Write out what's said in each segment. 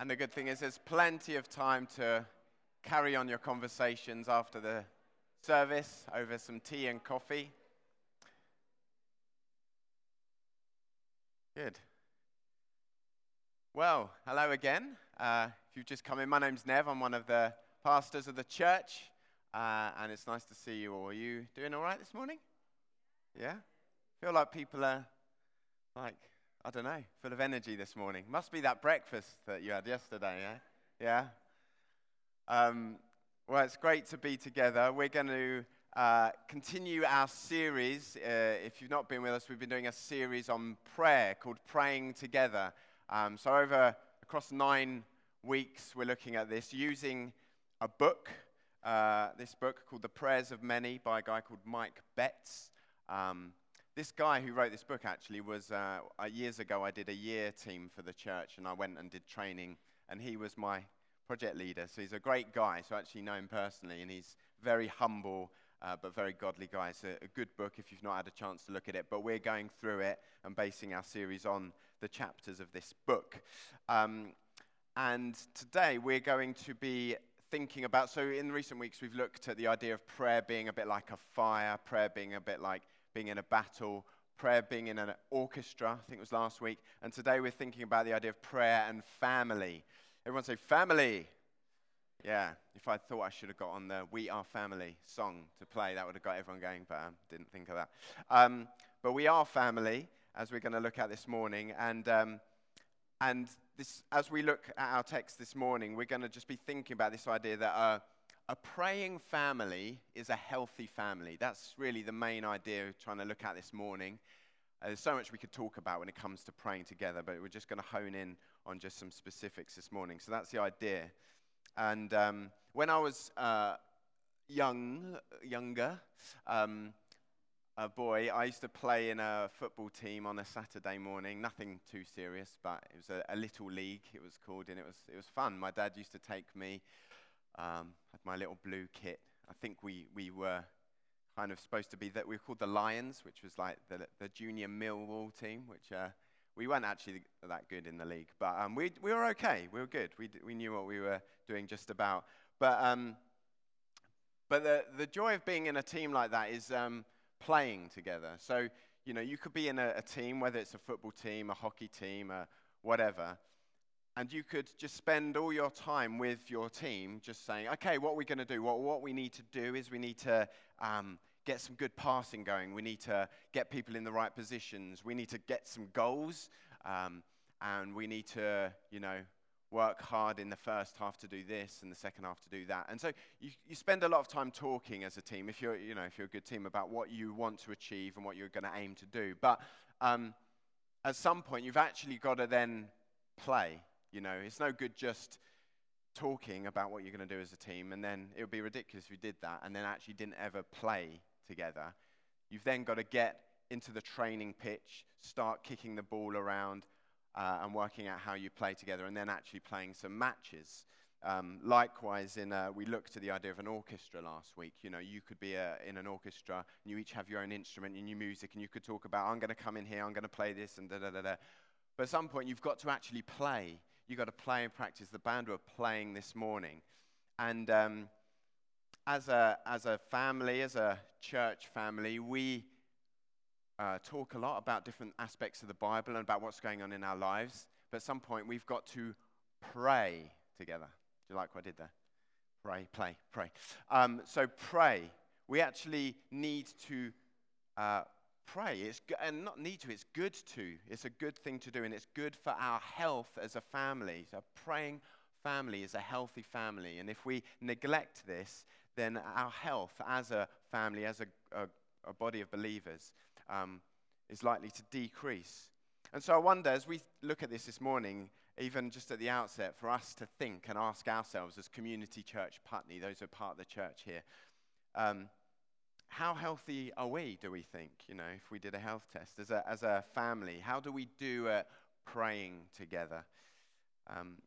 And the good thing is, there's plenty of time to carry on your conversations after the service over some tea and coffee. Good. Well, hello again. Uh, if you've just come in, my name's Nev. I'm one of the pastors of the church, uh, and it's nice to see you all. Are you doing all right this morning? Yeah? Feel like people are like I don't know, full of energy this morning. Must be that breakfast that you had yesterday, yeah? Yeah? Um, well, it's great to be together. We're going to uh, continue our series. Uh, if you've not been with us, we've been doing a series on prayer called Praying Together. Um, so, over across nine weeks, we're looking at this using a book. Uh, this book called The Prayers of Many by a guy called Mike Betts. Um, this guy who wrote this book actually was uh, uh, years ago. I did a year team for the church, and I went and did training, and he was my project leader. So he's a great guy. So I actually know him personally, and he's very humble. Uh, but very godly guy. It's a, a, good book if you've not had a chance to look at it. But we're going through it and basing our series on the chapters of this book. Um, and today we're going to be thinking about. So in recent weeks, we've looked at the idea of prayer being a bit like a fire, prayer being a bit like being in a battle, prayer being in an orchestra, I think it was last week. And today we're thinking about the idea of prayer and family. Everyone say family. Yeah, if I thought I should have got on the We Are Family song to play, that would have got everyone going, but I um, didn't think of that. Um, but we are family, as we're going to look at this morning. And, um, and this, as we look at our text this morning, we're going to just be thinking about this idea that uh, a praying family is a healthy family. That's really the main idea trying to look at this morning. Uh, there's so much we could talk about when it comes to praying together, but we're just going to hone in on just some specifics this morning. So that's the idea. And um, when I was uh, young, younger, um, a boy, I used to play in a football team on a Saturday morning. Nothing too serious, but it was a, a little league. It was called, and it was it was fun. My dad used to take me um, had my little blue kit. I think we, we were kind of supposed to be that we were called the Lions, which was like the, the junior Millwall team, which uh, we weren't actually that good in the league, but um, we, we were okay. We were good. We, we knew what we were doing just about. But, um, but the, the joy of being in a team like that is um, playing together. So, you know, you could be in a, a team, whether it's a football team, a hockey team, a whatever, and you could just spend all your time with your team just saying, okay, what we're we going to do? What, what we need to do is we need to um, get some good passing going. We need to get people in the right positions. We need to get some goals. Um, and we need to, you know, work hard in the first half to do this and the second half to do that. And so you, you spend a lot of time talking as a team, if you're, you know, if you're a good team, about what you want to achieve and what you're going to aim to do. But um, at some point, you've actually got to then play. You know, it's no good just talking about what you're going to do as a team, and then it would be ridiculous if you did that and then actually didn't ever play together. You've then got to get into the training pitch, start kicking the ball around, uh, and working out how you play together, and then actually playing some matches. Um, likewise, in a, we looked at the idea of an orchestra last week. You know, you could be a, in an orchestra, and you each have your own instrument and your music, and you could talk about, I'm going to come in here, I'm going to play this, and da da da da. But at some point, you've got to actually play you've got to play and practice. The band were playing this morning. And um, as, a, as a family, as a church family, we uh, talk a lot about different aspects of the Bible and about what's going on in our lives. But at some point, we've got to pray together. Do you like what I did there? Pray, play, pray. Um, so, pray. We actually need to uh, pray. It's go- and not need to, it's good to. It's a good thing to do, and it's good for our health as a family. So, praying family is a healthy family. And if we neglect this, then our health as a family, as a, a, a body of believers, um, is likely to decrease. And so I wonder, as we look at this this morning, even just at the outset, for us to think and ask ourselves as Community Church Putney, those who are part of the church here, um, how healthy are we, do we think, you know, if we did a health test as a, as a family? How do we do at praying together? Um,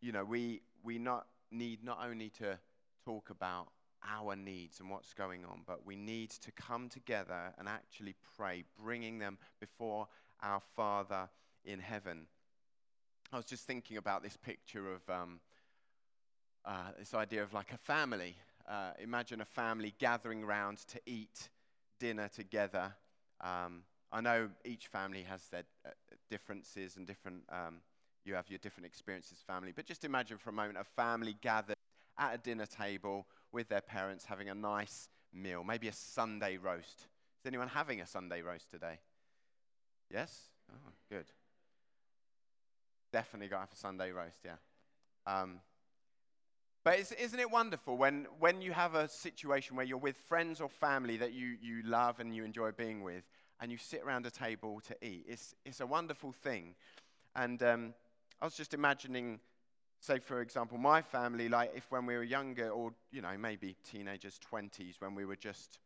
you know, we, we not need not only to talk about our needs and what's going on, but we need to come together and actually pray, bringing them before our Father in heaven. I was just thinking about this picture of um, uh, this idea of like a family. Uh, imagine a family gathering round to eat dinner together. Um, I know each family has their uh, differences and different, um, you have your different experiences, family, but just imagine for a moment a family gathered at a dinner table with their parents having a nice meal, maybe a Sunday roast. Is anyone having a Sunday roast today? Yes? Oh, good. Definitely got to have a Sunday roast, yeah. Um, but isn't it wonderful when, when you have a situation where you're with friends or family that you, you love and you enjoy being with, and you sit around a table to eat? It's, it's a wonderful thing. And um, I was just imagining, say, for example, my family, like if when we were younger, or, you know, maybe teenagers, 20s, when we were just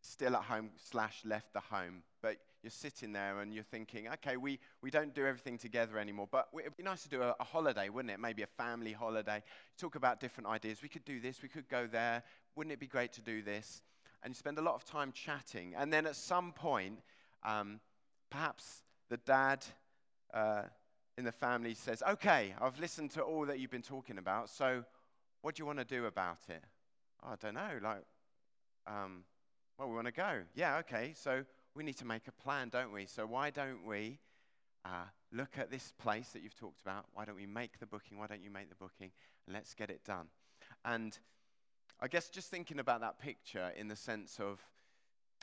still at home slash left the home, but you're sitting there and you're thinking, okay, we, we don't do everything together anymore, but it'd be nice to do a, a holiday, wouldn't it? Maybe a family holiday. Talk about different ideas. We could do this, we could go there. Wouldn't it be great to do this? And you spend a lot of time chatting. And then at some point, um, perhaps the dad uh, in the family says, okay, I've listened to all that you've been talking about, so what do you want to do about it? Oh, I don't know, like, um, well, we want to go. Yeah, okay, so we need to make a plan, don't we? So why don't we uh, look at this place that you've talked about? Why don't we make the booking? Why don't you make the booking? And let's get it done. And I guess just thinking about that picture in the sense of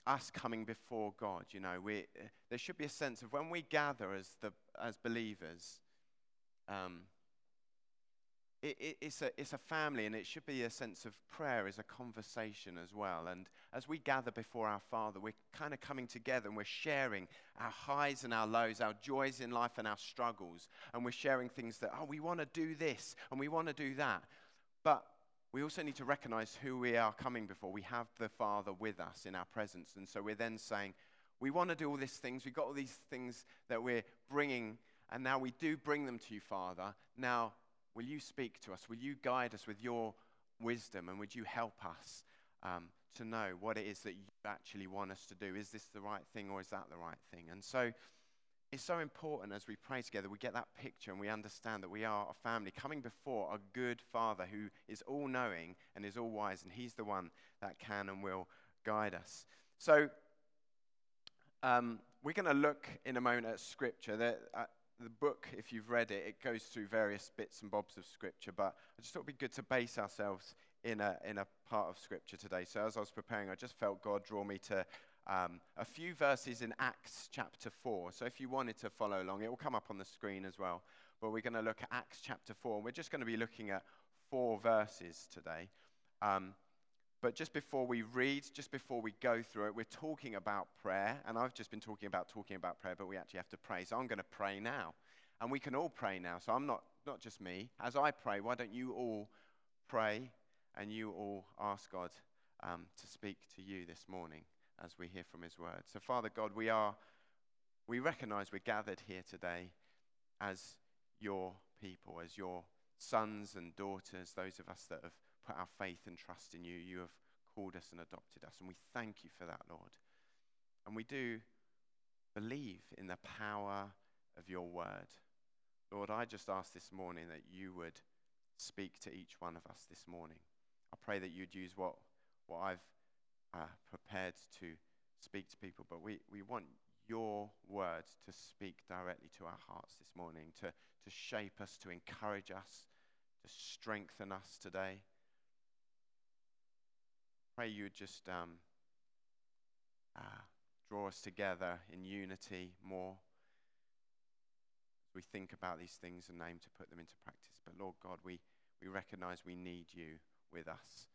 us coming before God, you know, we, there should be a sense of when we gather as, the, as believers, um, it, it, it's, a, it's a family, and it should be a sense of prayer as a conversation as well. And as we gather before our Father, we're kind of coming together and we're sharing our highs and our lows, our joys in life and our struggles. And we're sharing things that, oh, we want to do this and we want to do that. But we also need to recognize who we are coming before. We have the Father with us in our presence. And so we're then saying, we want to do all these things. We've got all these things that we're bringing, and now we do bring them to you, Father. Now, Will you speak to us? Will you guide us with your wisdom? And would you help us um, to know what it is that you actually want us to do? Is this the right thing or is that the right thing? And so it's so important as we pray together, we get that picture and we understand that we are a family coming before a good Father who is all knowing and is all wise, and He's the one that can and will guide us. So, um, we're going to look in a moment at Scripture. That, uh, the book, if you've read it, it goes through various bits and bobs of Scripture, but I just thought it'd be good to base ourselves in a, in a part of Scripture today. So as I was preparing, I just felt God draw me to um, a few verses in Acts chapter 4. So if you wanted to follow along, it will come up on the screen as well. But we're going to look at Acts chapter 4, and we're just going to be looking at four verses today. Um, but just before we read, just before we go through it, we're talking about prayer. And I've just been talking about talking about prayer, but we actually have to pray. So I'm going to pray now. And we can all pray now. So I'm not, not just me. As I pray, why don't you all pray and you all ask God um, to speak to you this morning as we hear from his word. So, Father God, we are, we recognize we're gathered here today as your people, as your sons and daughters, those of us that have put our faith and trust in you. You have called us and adopted us, and we thank you for that, Lord. And we do believe in the power of your word. Lord, I just ask this morning that you would speak to each one of us this morning. I pray that you'd use what, what I've uh, prepared to speak to people, but we, we want your word to speak directly to our hearts this morning, to, to shape us, to encourage us, to strengthen us today pray you would just um, uh, draw us together in unity more as we think about these things and aim to put them into practice. But Lord God, we, we recognize we need you with us,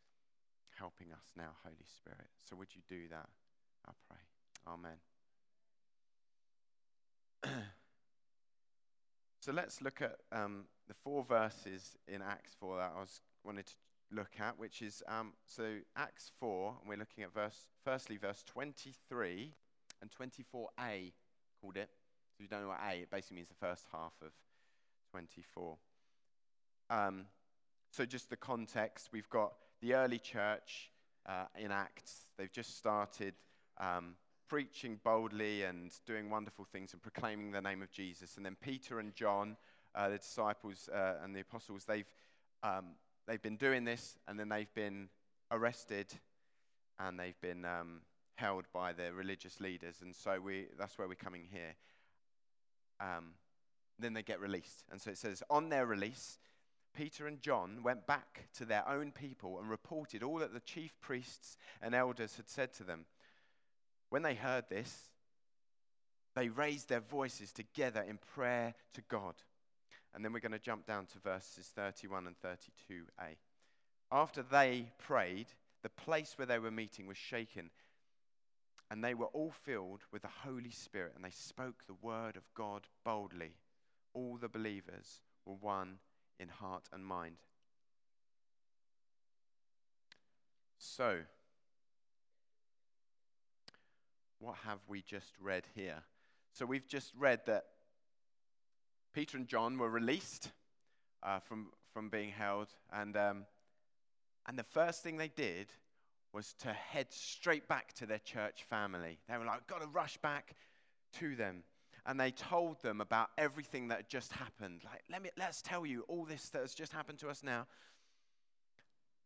helping us now, Holy Spirit. So would you do that? I pray. Amen. so let's look at um, the four verses in Acts 4 that I was wanted to look at, which is um, so Acts 4, and we're looking at verse, firstly, verse 23 and 24a, called it. So if you don't know what A, it basically means the first half of 24. Um, so just the context, we've got the early church uh, in Acts. They've just started um, preaching boldly and doing wonderful things and proclaiming the name of Jesus. And then Peter and John uh, the disciples uh, and the apostles, they've, um, they've been doing this and then they've been arrested and they've been um, held by the religious leaders. And so we, that's where we're coming here. Um, then they get released. And so it says, on their release, Peter and John went back to their own people and reported all that the chief priests and elders had said to them. When they heard this, they raised their voices together in prayer to God. And then we're going to jump down to verses 31 and 32a. After they prayed, the place where they were meeting was shaken, and they were all filled with the Holy Spirit, and they spoke the word of God boldly. All the believers were one in heart and mind. So, what have we just read here? So, we've just read that Peter and John were released uh, from, from being held, and, um, and the first thing they did was to head straight back to their church family. They were like, got to rush back to them and they told them about everything that had just happened. Like, let me, let's tell you all this that has just happened to us now.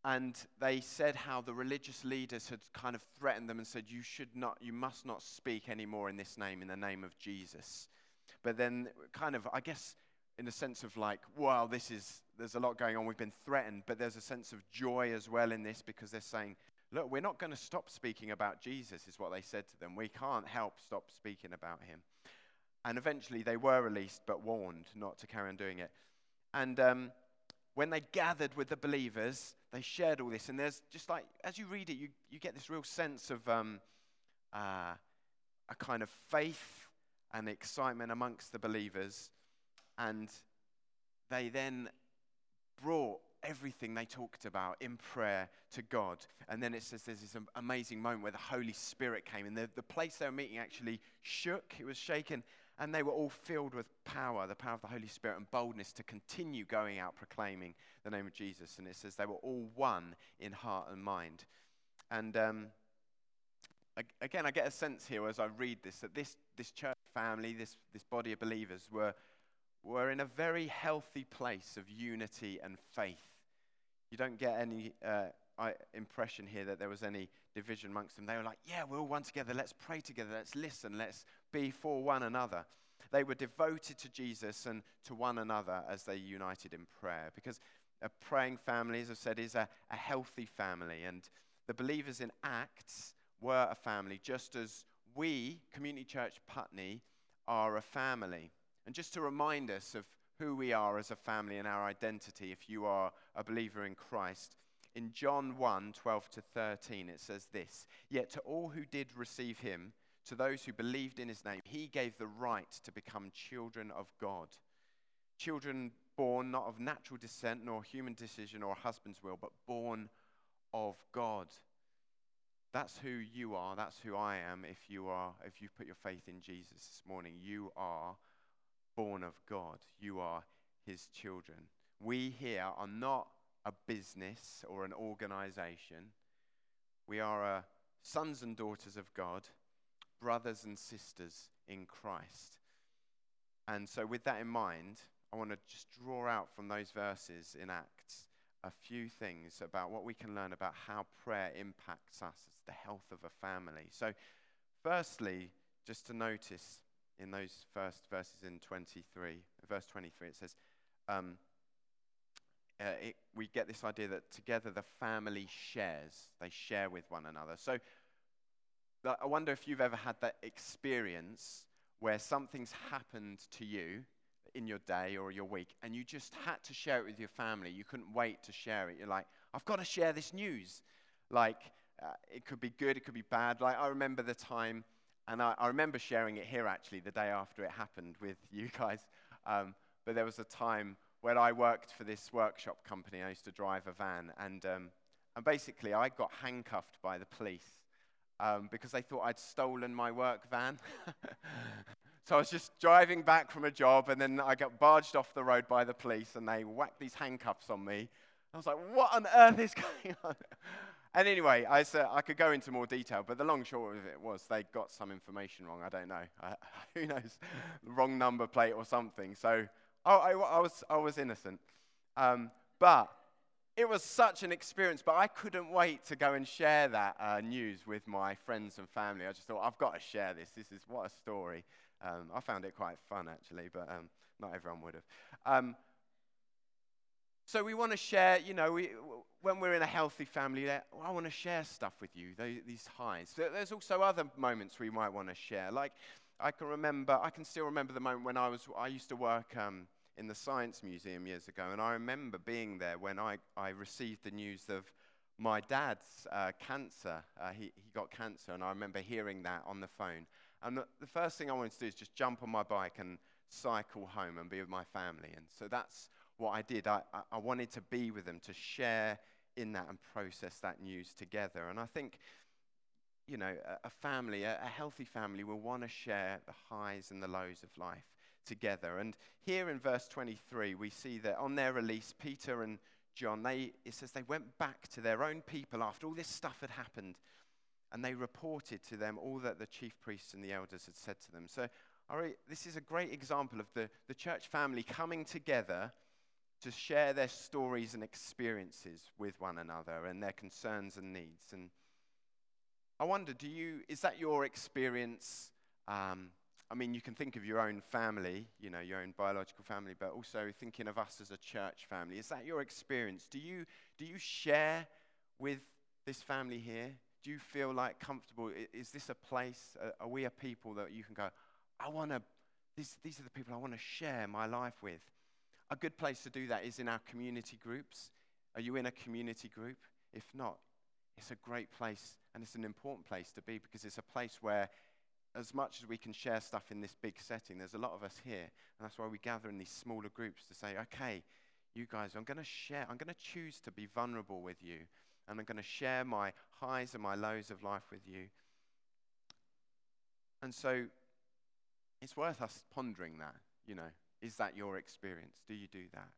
And they said how the religious leaders had kind of threatened them and said, You should not, you must not speak anymore in this name, in the name of Jesus. But then, kind of, I guess, in a sense of like, wow, this is, there's a lot going on. We've been threatened, but there's a sense of joy as well in this because they're saying, look, we're not going to stop speaking about Jesus, is what they said to them. We can't help stop speaking about him. And eventually they were released, but warned not to carry on doing it. And um, when they gathered with the believers, they shared all this. And there's just like, as you read it, you, you get this real sense of um, uh, a kind of faith and excitement amongst the believers. And they then brought everything they talked about in prayer to God. And then it says there's this amazing moment where the Holy Spirit came, and the, the place they were meeting actually shook, it was shaken, and they were all filled with power, the power of the Holy Spirit, and boldness to continue going out proclaiming the name of Jesus. And it says they were all one in heart and mind. And um, again, I get a sense here as I read this that this, this church family, this, this body of believers, were, were in a very healthy place of unity and faith. You don't get any uh, impression here that there was any division amongst them. They were like, yeah, we're all one together. Let's pray together. Let's listen. Let's be for one another. They were devoted to Jesus and to one another as they united in prayer. Because a praying family, as I've said, is a, a healthy family. And the believers in Acts were a family, just as we, Community Church Putney, are a family. And just to remind us of who we are as a family and our identity, if you are a believer in Christ, in John 1 12 to 13, it says this Yet to all who did receive him, to those who believed in his name, he gave the right to become children of God. Children born not of natural descent, nor human decision or husband's will, but born of God. That's who you are. That's who I am. If you are, if you put your faith in Jesus this morning, you are born of God. You are his children. We here are not a business or an organization. We are a sons and daughters of God, brothers and sisters in Christ. And so, with that in mind, I want to just draw out from those verses in Acts a few things about what we can learn about how prayer impacts us as the health of a family. So, firstly, just to notice in those first verses in 23, verse 23, it says, um, uh, it, we get this idea that together the family shares, they share with one another. So I wonder if you've ever had that experience where something's happened to you in your day or your week and you just had to share it with your family. You couldn't wait to share it. You're like, I've got to share this news. Like, uh, it could be good, it could be bad. Like, I remember the time, and I, I remember sharing it here actually the day after it happened with you guys. Um, but there was a time when I worked for this workshop company, I used to drive a van, and, um, and basically I got handcuffed by the police um, because they thought I'd stolen my work van. so I was just driving back from a job, and then I got barged off the road by the police, and they whacked these handcuffs on me. I was like, what on earth is going on? and anyway, I, said, I could go into more detail, but the long short of it was they got some information wrong. I don't know. I, who knows? Wrong number plate or something. So Oh, I, I, was, I was innocent. Um, but it was such an experience, but I couldn't wait to go and share that uh, news with my friends and family. I just thought, I've got to share this. This is what a story. Um, I found it quite fun, actually, but um, not everyone would have. Um, so we want to share, you know, we, when we're in a healthy family, I want to share stuff with you, these highs. There's also other moments we might want to share. Like, I can remember, I can still remember the moment when I was, I used to work um, in the Science Museum years ago. And I remember being there when I, I received the news of my dad's uh, cancer. Uh, he, he got cancer, and I remember hearing that on the phone. And the, first thing I wanted to do is just jump on my bike and cycle home and be with my family. And so that's what I did. I, I, I wanted to be with them, to share in that and process that news together. And I think, you know, a, a family, a, a healthy family, will want to share the highs and the lows of life together. And here in verse 23, we see that on their release, Peter and John, they, it says they went back to their own people after all this stuff had happened, and they reported to them all that the chief priests and the elders had said to them. So, right, this is a great example of the, the church family coming together to share their stories and experiences with one another and their concerns and needs. And I wonder, do you, is that your experience? Um, I mean, you can think of your own family, you know, your own biological family, but also thinking of us as a church family. Is that your experience? Do you, do you share with this family here? Do you feel like comfortable? Is this a place? Uh, are we a people that you can go, I want to, these, these are the people I want to share my life with? A good place to do that is in our community groups. Are you in a community group? If not, it's a great place and it's an important place to be because it's a place where as much as we can share stuff in this big setting, there's a lot of us here. And that's why we gather in these smaller groups to say, okay, you guys, I'm going to share, I'm going to choose to be vulnerable with you. And I'm going to share my highs and my lows of life with you. And so it's worth us pondering that, you know. Is that your experience? Do you do that?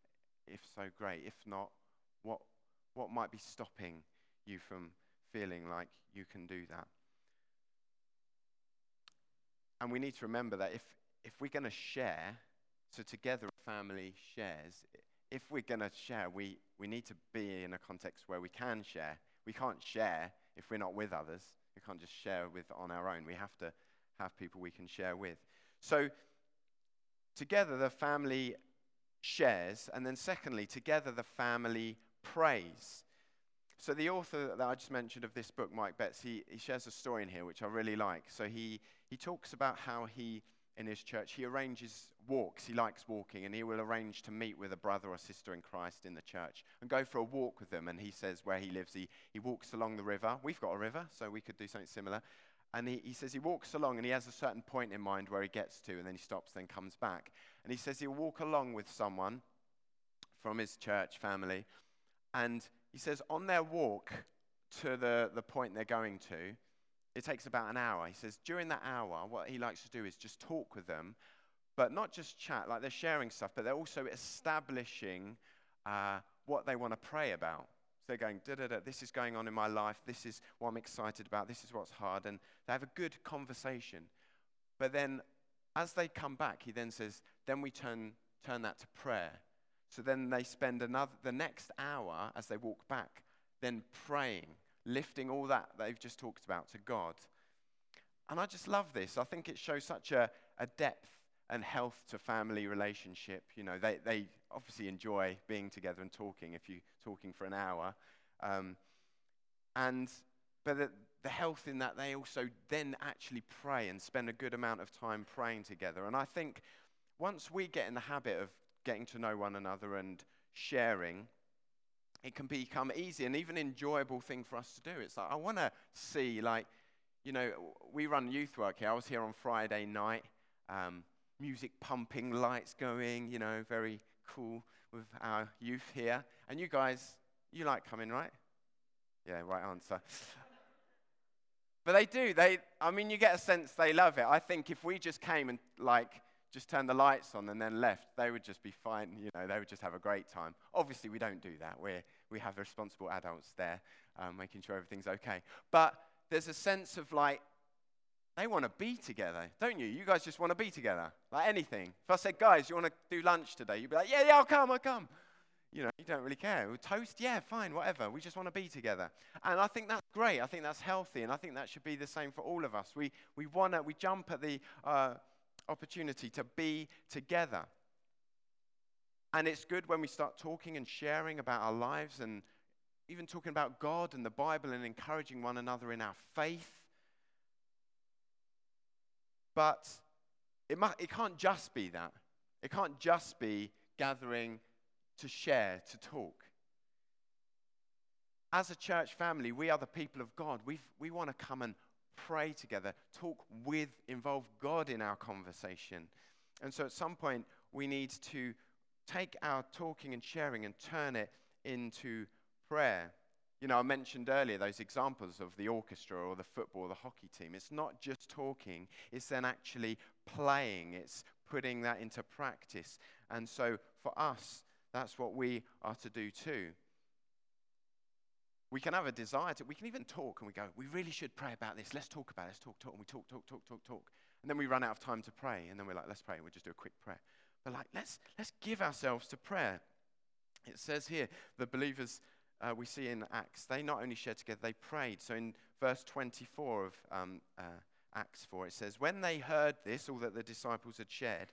If so, great. If not, what, what might be stopping you from feeling like you can do that? And we need to remember that if, if we're going to share, so together a family shares, if we're going to share, we, we need to be in a context where we can share. We can't share if we're not with others. We can't just share with on our own. We have to have people we can share with. So together the family shares, and then secondly, together the family prays. So the author that I just mentioned of this book, Mike Betts, he, he shares a story in here which I really like. So he, he talks about how he, in his church, he arranges walks. He likes walking, and he will arrange to meet with a brother or sister in Christ in the church and go for a walk with them. And he says where he lives, he, he walks along the river. We've got a river, so we could do something similar. And he, he says he walks along and he has a certain point in mind where he gets to, and then he stops, then comes back. And he says he'll walk along with someone from his church family, and he says, on their walk to the, the point they're going to, it takes about an hour. He says, during that hour, what he likes to do is just talk with them, but not just chat, like they're sharing stuff, but they're also establishing uh, what they want to pray about. So they're going, da da da, this is going on in my life, this is what I'm excited about, this is what's hard, and they have a good conversation. But then, as they come back, he then says, then we turn, turn that to prayer. So then they spend another, the next hour as they walk back, then praying, lifting all that they've just talked about to God. And I just love this. I think it shows such a, a depth and health to family relationship. You know, they, they obviously enjoy being together and talking if you're talking for an hour. Um, and, but the, the health in that they also then actually pray and spend a good amount of time praying together. And I think once we get in the habit of getting to know one another and sharing, it can become easy and even enjoyable thing for us to do. It's like, I want to see, like, you know, we run youth work here. I was here on Friday night, um, music pumping, lights going, you know, very cool with our youth here. And you guys, you like coming, right? Yeah, right answer. but they do. They, I mean, you get a sense they love it. I think if we just came and, like, just turned the lights on and then left, they would just be fine. You know, they would just have a great time. Obviously, we don't do that. we we have responsible adults there um, making sure everything's okay. But there's a sense of like, they want to be together, don't you? You guys just want to be together, like anything. If I said, guys, you want to do lunch today? You'd be like, yeah, yeah, I'll come, I'll come. You know, you don't really care. We'll Toast, yeah, fine, whatever. We just want to be together. And I think that's great. I think that's healthy. And I think that should be the same for all of us. We, we want to, we jump at the uh, opportunity to be together. And it's good when we start talking and sharing about our lives and even talking about God and the Bible and encouraging one another in our faith. But it, mu- it can't just be that. It can't just be gathering to share, to talk. As a church family, we are the people of God. we we want to come and pray together, talk with, involve God in our conversation. And so at some point, we need to take our talking and sharing and turn it into prayer. You know, I mentioned earlier those examples of the orchestra or the football or the hockey team. It's not just talking, it's then actually playing, it's putting that into practice. And so for us, that's what we are to do too. We can have a desire to, we can even talk and we go, we really should pray about this. Let's talk about it. Let's talk, talk. And we talk, talk, talk, talk, talk. And then we run out of time to pray. And then we're like, let's pray. And we just do a quick prayer. But like, let's, let's give ourselves to prayer. It says here, the believers uh, we see in Acts, they not only shared together, they prayed. So in verse 24 of um, uh, Acts 4, it says, When they heard this, all that the disciples had shared,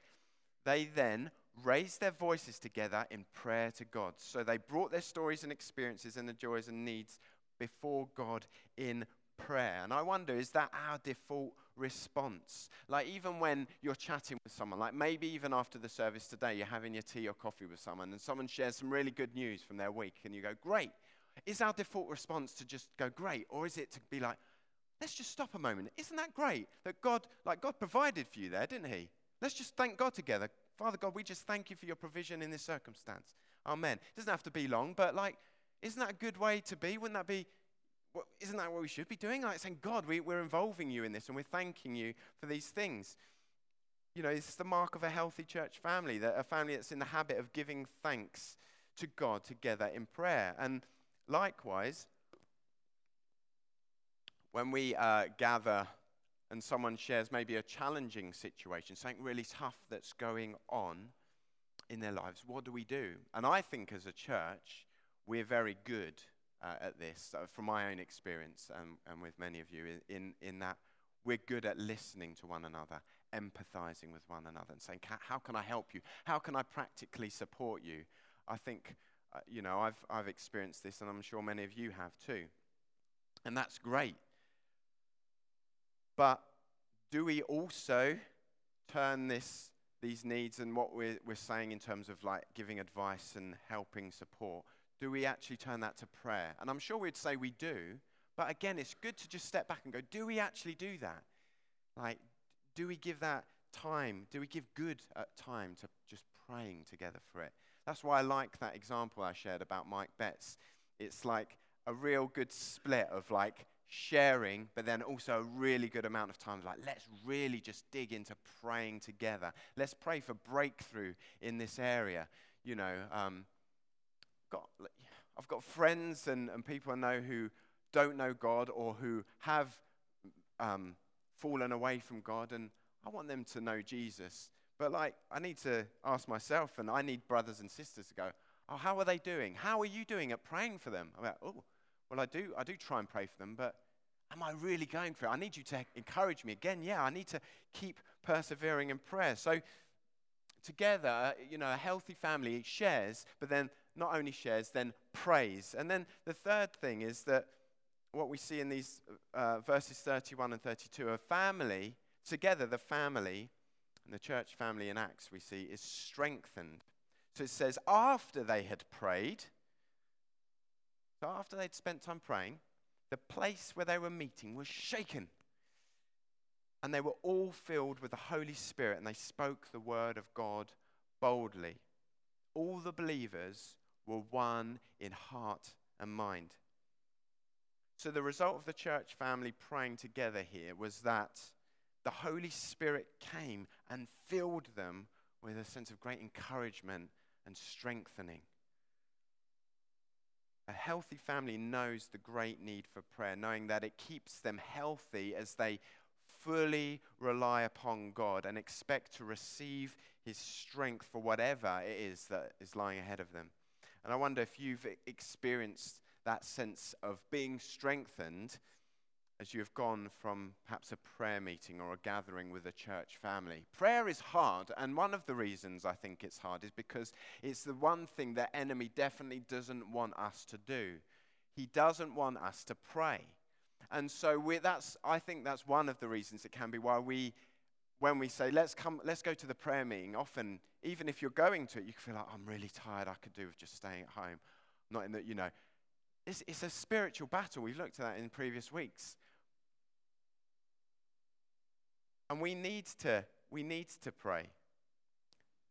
they then raised their voices together in prayer to God. So they brought their stories and experiences and the joys and needs before God in prayer. And I wonder, is that our default response? Like, even when you're chatting with someone, like maybe even after the service today, you're having your tea or coffee with someone, and someone shares some really good news from their week, and you go, Great. Is our default response to just go, Great? Or is it to be like, Let's just stop a moment. Isn't that great that God, like, God provided for you there, didn't He? Let's just thank God together. Father God, we just thank you for your provision in this circumstance. Amen. It doesn't have to be long, but like, isn't that a good way to be? Wouldn't that be, well, isn't that what we should be doing? Like saying, God, we, we're involving you in this and we're thanking you for these things. You know, it's the mark of a healthy church family, that a family that's in the habit of giving thanks to God together in prayer. And likewise, when we uh, gather and someone shares maybe a challenging situation, something really tough that's going on in their lives, what do we do? And I think as a church, we're very good uh, at this, uh, from my own experience um, and with many of you, in, in that we're good at listening to one another, empathizing with one another, and saying, How can I help you? How can I practically support you? I think, uh, you know, I've, I've experienced this, and I'm sure many of you have too. And that's great. But do we also turn this, these needs and what we're, we're saying in terms of like giving advice and helping support, do we actually turn that to prayer? And I'm sure we'd say we do, but again, it's good to just step back and go, do we actually do that? Like, do we give that time? Do we give good uh, time to just praying together for it? That's why I like that example I shared about Mike Betts. It's like a real good split of like sharing, but then also a really good amount of time like, let's really just dig into praying together. Let's pray for breakthrough in this area. You know, um, got, I've got friends and, and people I know who don't know God or who have um, fallen away from God, and I want them to know Jesus. But like, I need to ask myself, and I need brothers and sisters to go, oh, how are they doing? How are you doing at praying for them? I'm like, oh, well, I do, I do try and pray for them, but am I really going for it? I need you to encourage me again. Yeah, I need to keep persevering in prayer. So, together, you know, a healthy family shares, but then not only shares, then prays. And then the third thing is that what we see in these uh, verses 31 and 32 a family, together, the family, and the church family in Acts, we see, is strengthened. So it says, after they had prayed, so after they'd spent time praying, the place where they were meeting was shaken. And they were all filled with the Holy Spirit, and they spoke the word of God boldly. All the believers were one in heart and mind. So, the result of the church family praying together here was that the Holy Spirit came and filled them with a sense of great encouragement and strengthening. A healthy family knows the great need for prayer, knowing that it keeps them healthy as they fully rely upon God and expect to receive His strength for whatever it is that is lying ahead of them. And I wonder if you've experienced that sense of being strengthened as you have gone from perhaps a prayer meeting or a gathering with a church family. Prayer is hard, and one of the reasons I think it's hard is because it's the one thing the enemy definitely doesn't want us to do. He doesn't want us to pray. And so that's, I think that's one of the reasons it can be why we, when we say, let's, come, let's go to the prayer meeting, often, even if you're going to it, you can feel like, I'm really tired, I could do with just staying at home. Not in that, you know, it's, it's a spiritual battle. We've looked at that in previous weeks. And we need to, we need to pray.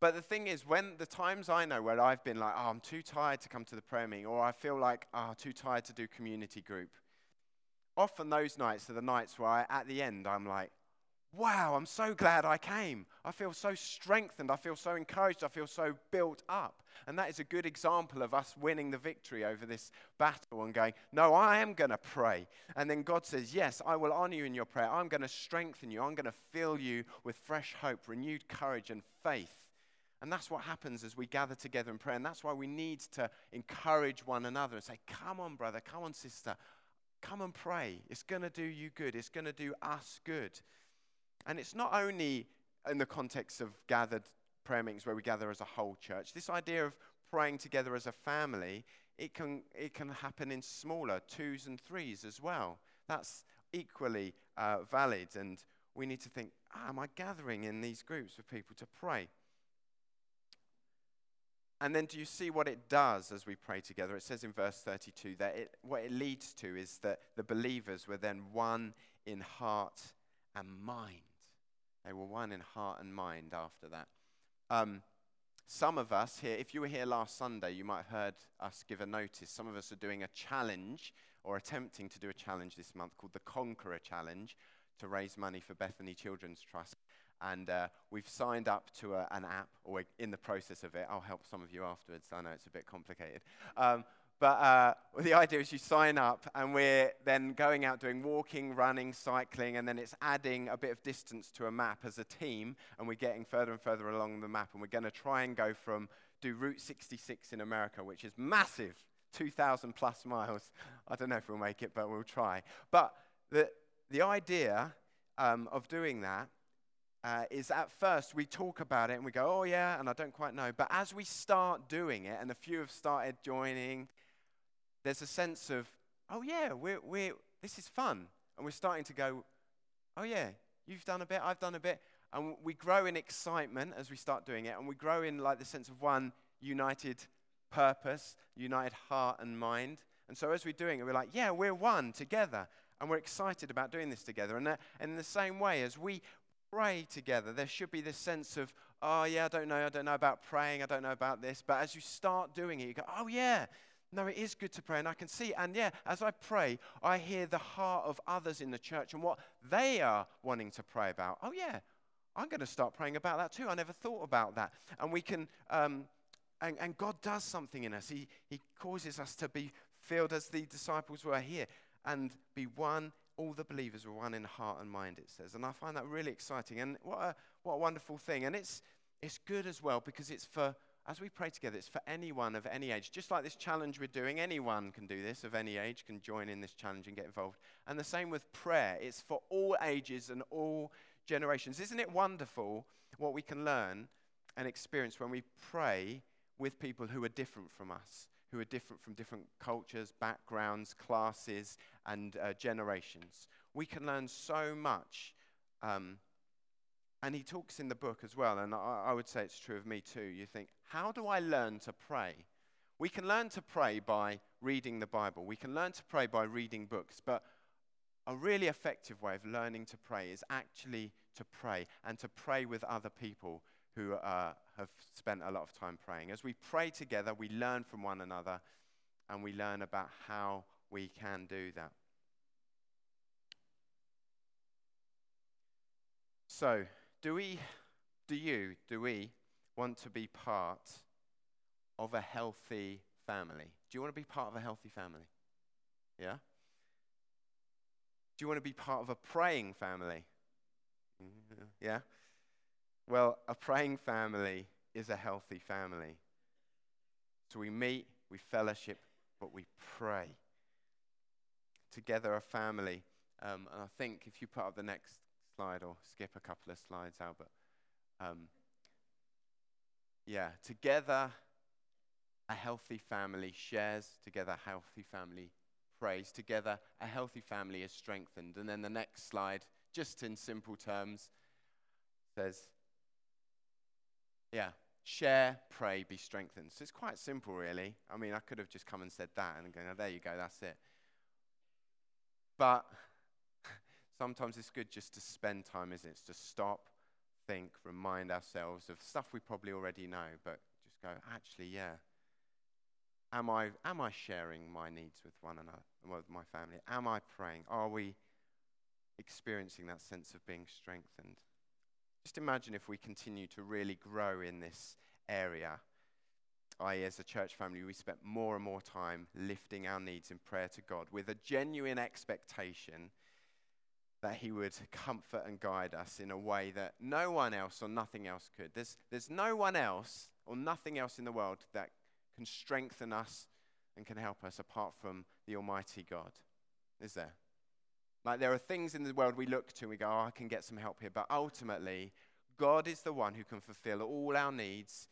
But the thing is, when the times I know where I've been like, oh, I'm too tired to come to the prayer meeting, or I feel like, oh, too tired to do community group, often those nights are the nights where I, at the end I'm like, wow, I'm so glad I came. I feel so strengthened. I feel so encouraged. I feel so built up. And that is a good example of us winning the victory over this battle and going, no, I am going to pray. And then God says, yes, I will honor you in your prayer. I'm going to strengthen you. I'm going to fill you with fresh hope, renewed courage, and faith. And that's what happens as we gather together in prayer. And that's why we need to encourage one another and say, come on, brother, come on, sister. Come and pray. It's going to do you good. It's going to do us good. And it's not only in the context of gathered prayer meetings where we gather as a whole church. This idea of praying together as a family, it can, it can happen in smaller twos and threes as well. That's equally uh, valid. And we need to think, ah, am I gathering in these groups with people to pray? And then do you see what it does as we pray together? It says in verse 32 that it, what it leads to is that the believers were then one in heart and mind. They were one in heart and mind after that. Um, some of us here, if you were here last Sunday, you might have heard us give a notice. Some of us are doing a challenge or attempting to do a challenge this month called the Conqueror Challenge to raise money for Bethany Children's Trust and uh, we've signed up to a, an app, or we're in the process of it. I'll help some of you afterwards. I know it's a bit complicated. Um, but uh, the idea is you sign up, and we're then going out doing walking, running, cycling, and then it's adding a bit of distance to a map as a team, and we're getting further and further along the map, and we're going to try and go from do Route 66 in America, which is massive, 2,000 plus miles. I don't know if we'll make it, but we'll try. But the, the idea um, of doing that uh, is at first we talk about it and we go, oh yeah, and I don't quite know. But as we start doing it, and a few have started joining, there's a sense of, oh yeah, we're, we're, this is fun. And we're starting to go, oh yeah, you've done a bit, I've done a bit. And we grow in excitement as we start doing it, and we grow in like the sense of one united purpose, united heart and mind. And so as we're doing it, we're like, yeah, we're one together. And we're excited about doing this together. And, uh, and in the same way, as we, pray together, there should be this sense of, oh, yeah, I don't know, I don't know about praying, I don't know about this. But as you start doing it, you go, oh, yeah, no, it is good to pray, and I can see. And yeah, as I pray, I hear the heart of others in the church and what they are wanting to pray about. Oh, yeah, I'm going to start praying about that too. I never thought about that. And we can, um, and, and God does something in us. He, he causes us to be filled as the disciples were here and be one all the believers were one in heart and mind, it says. And I find that really exciting. And what a, what a wonderful thing. And it's, it's good as well because it's for, as we pray together, it's for anyone of any age. Just like this challenge we're doing, anyone can do this of any age, can join in this challenge and get involved. And the same with prayer, it's for all ages and all generations. Isn't it wonderful what we can learn and experience when we pray with people who are different from us? who are different from different cultures, backgrounds, classes, and uh, generations. We can learn so much. Um, and he talks in the book as well, and I, I would say it's true of me too. You think, how do I learn to pray? We can learn to pray by reading the Bible. We can learn to pray by reading books, but a really effective way of learning to pray is actually to pray and to pray with other people who uh, have spent a lot of time praying. As we pray together, we learn from one another and we learn about how we can do that. So, do we, do you, do we want to be part of a healthy family? Do you want to be part of a healthy family? Yeah? Do you want to be part of a praying family? Yeah? Well, a praying family is a healthy family. So we meet, we fellowship, but we pray. Together, a family. Um, and I think if you put up the next slide or skip a couple of slides, Albert. Um, yeah, together, a healthy family shares, together, a healthy family prays, together, a healthy family is strengthened. And then the next slide, just in simple terms, says, yeah, share, pray, be strengthened. So it's quite simple, really. I mean, I could have just come and said that and going, oh, there you go, that's it. But sometimes it's good just to spend time, isn't it? It's to stop, think, remind ourselves of stuff we probably already know, but just go, actually, yeah. Am I, am I sharing my needs with one another, with my family? Am I praying? Are we experiencing that sense of being strengthened? Just imagine if we continue to really grow in this area, i.e., as a church family, we spent more and more time lifting our needs in prayer to God with a genuine expectation that He would comfort and guide us in a way that no one else or nothing else could. There's, there's no one else or nothing else in the world that can strengthen us and can help us apart from the Almighty God. Is there? Like there are things in the world we look to and we go, oh, I can get some help here. But ultimately, God is the one who can fulfill all our needs.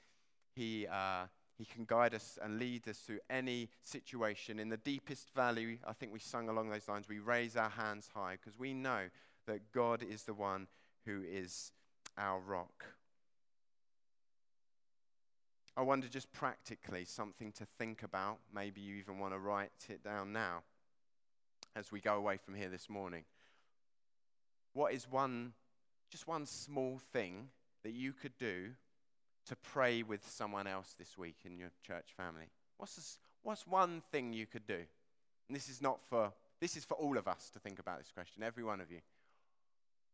He, uh, he can guide us and lead us through any situation. In the deepest valley, I think we sung along those lines, we raise our hands high because we know that God is the one who is our rock. I wonder just practically something to think about. Maybe you even want to write it down now as we go away from here this morning. What is one, just one small thing that you could do to pray with someone else this week in your church family? What's, this, what's one thing you could do? And this is not for, this is for all of us to think about this question, every one of you.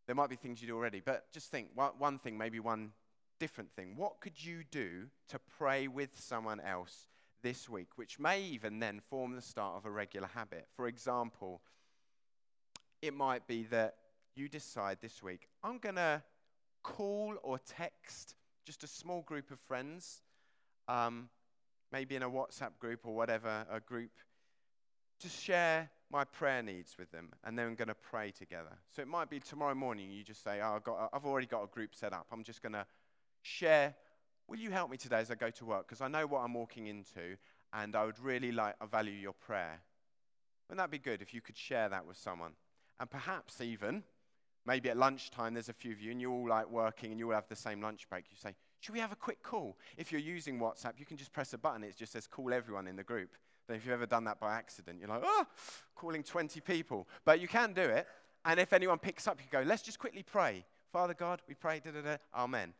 There might be things you do already, but just think one, one thing, maybe one different thing. What could you do to pray with someone else this week, which may even then form the start of a regular habit. For example, it might be that you decide this week, I'm going to call or text just a small group of friends, um, maybe in a WhatsApp group or whatever, a group, to share my prayer needs with them, and then I'm going to pray together. So it might be tomorrow morning you just say, oh, I've, got, I've already got a group set up. I'm just going to share Will you help me today as I go to work? Because I know what I'm walking into, and I would really like, I value your prayer. Wouldn't that be good if you could share that with someone? And perhaps even, maybe at lunchtime, there's a few of you, and you're all like working, and you all have the same lunch break. You say, Should we have a quick call? If you're using WhatsApp, you can just press a button, it just says call everyone in the group. Then if you've ever done that by accident, you're like, Oh, calling 20 people. But you can do it. And if anyone picks up, you go, Let's just quickly pray. Father God, we pray, da da da, amen.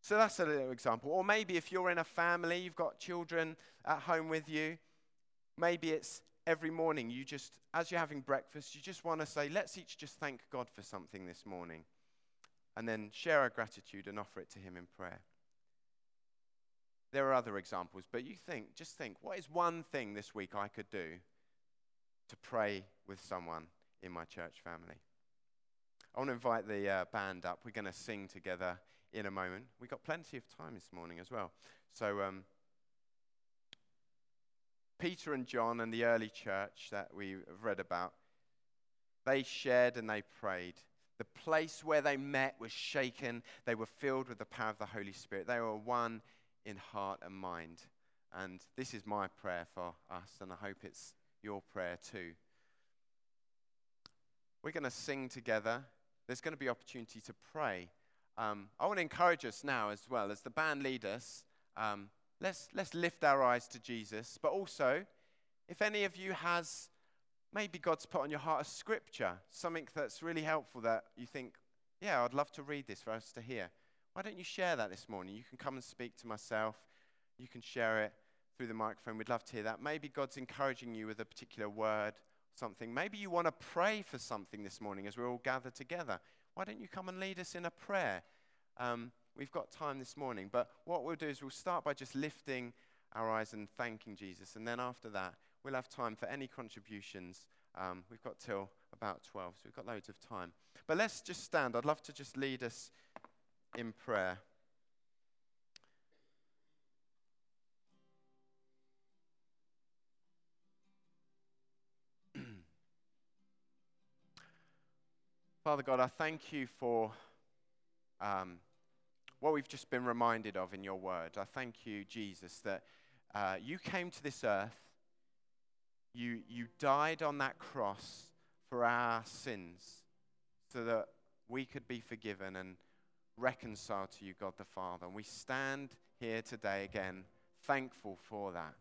So that's a little example. Or maybe if you're in a family, you've got children at home with you, maybe it's every morning you just, as you're having breakfast, you just want to say, let's each just thank God for something this morning. And then share our gratitude and offer it to Him in prayer. There are other examples, but you think, just think, what is one thing this week I could do to pray with someone in my church family? I want to invite the uh, band up. We're going to sing together in a moment. We've got plenty of time this morning as well. So, um, Peter and John and the early church that we have read about, they shared and they prayed. The place where they met was shaken. They were filled with the power of the Holy Spirit. They were one in heart and mind. And this is my prayer for us, and I hope it's your prayer too. We're going to sing together. There's going to be opportunity to pray. Um, I want to encourage us now as well, as the band lead us, um, let's, let's lift our eyes to Jesus. But also, if any of you has, maybe God's put on your heart a scripture, something that's really helpful that you think, yeah, I'd love to read this for us to hear. Why don't you share that this morning? You can come and speak to myself. You can share it through the microphone. We'd love to hear that. Maybe God's encouraging you with a particular word, something. Maybe you want to pray for something this morning as we're all gathered together. Why don't you come and lead us in a prayer? Um, we've got time this morning, but what we'll do is we'll start by just lifting our eyes and thanking Jesus. And then after that, we'll have time for any contributions Um, we've got till about 12, so we've got loads of time. But let's just stand. I'd love to just lead us in prayer. Father God, I thank you for um, what we've just been reminded of in your word. I thank you, Jesus, that uh, you came to this earth, you, you died on that cross for our sins so that we could be forgiven and reconciled to you, God the Father. And we stand here today again thankful for that.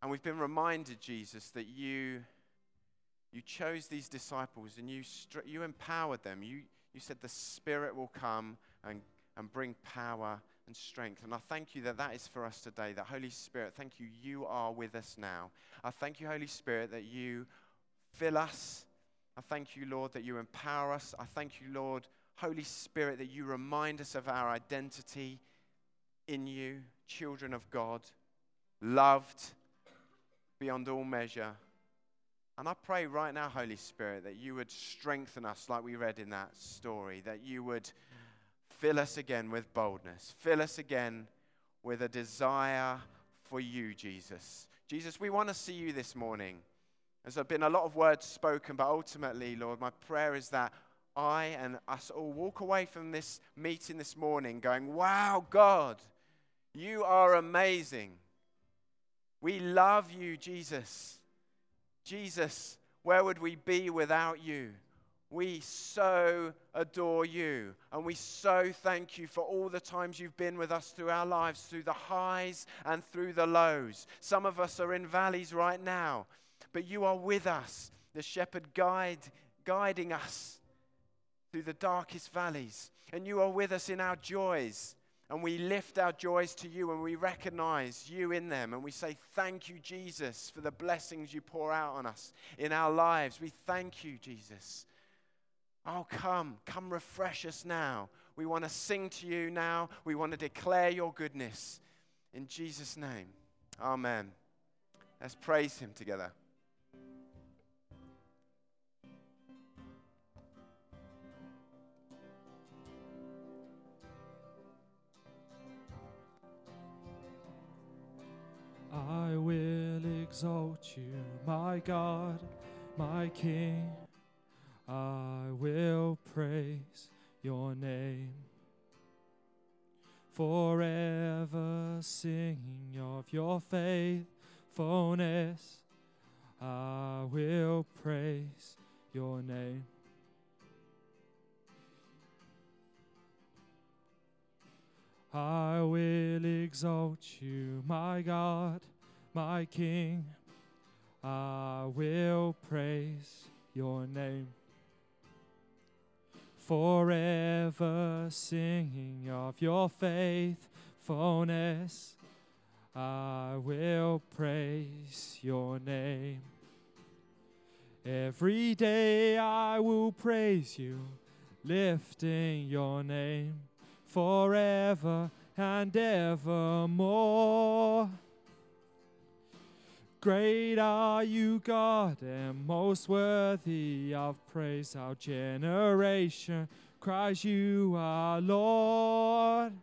And we've been reminded, Jesus, that you you chose these disciples and you, you empowered them. You, you said the Spirit will come and, and bring power and strength. And I thank you that that is for us today. That Holy Spirit, thank you, you are with us now. I thank you, Holy Spirit, that you fill us. I thank you, Lord, that you empower us. I thank you, Lord, Holy Spirit, that you remind us of our identity in you, children of God, loved beyond all measure and I pray right now, Holy Spirit, that you would strengthen us like we read in that story, that you would fill us again with boldness, fill us again with a desire for you, Jesus. Jesus, we want to see you this morning. There's been a lot of words spoken, but ultimately, Lord, my prayer is that I and us all walk away from this meeting this morning going, Wow, God, you are amazing. We love you, Jesus. Jesus, where would we be without you? We so adore you and we so thank you for all the times you've been with us through our lives, through the highs and through the lows. Some of us are in valleys right now, but you are with us, the shepherd guide, guiding us through the darkest valleys. And you are with us in our joys and we lift our joys to you and we recognize you in them. And we say, Thank you, Jesus, for the blessings you pour out on us in our lives. We thank you, Jesus. Oh, come, come refresh us now. We want to sing to you now. We want to declare your goodness. In Jesus' name, amen. Let's praise him together. I will exalt you, my God, my King. I will praise your name. Forever singing of your faithfulness, I will praise your name. I will exalt you, my God, my King. I will praise your name. Forever singing of your faithfulness, I will praise your name. Every day I will praise you, lifting your name forever and evermore. Great are you, God, and most worthy of praise. Our generation cries, You are Lord.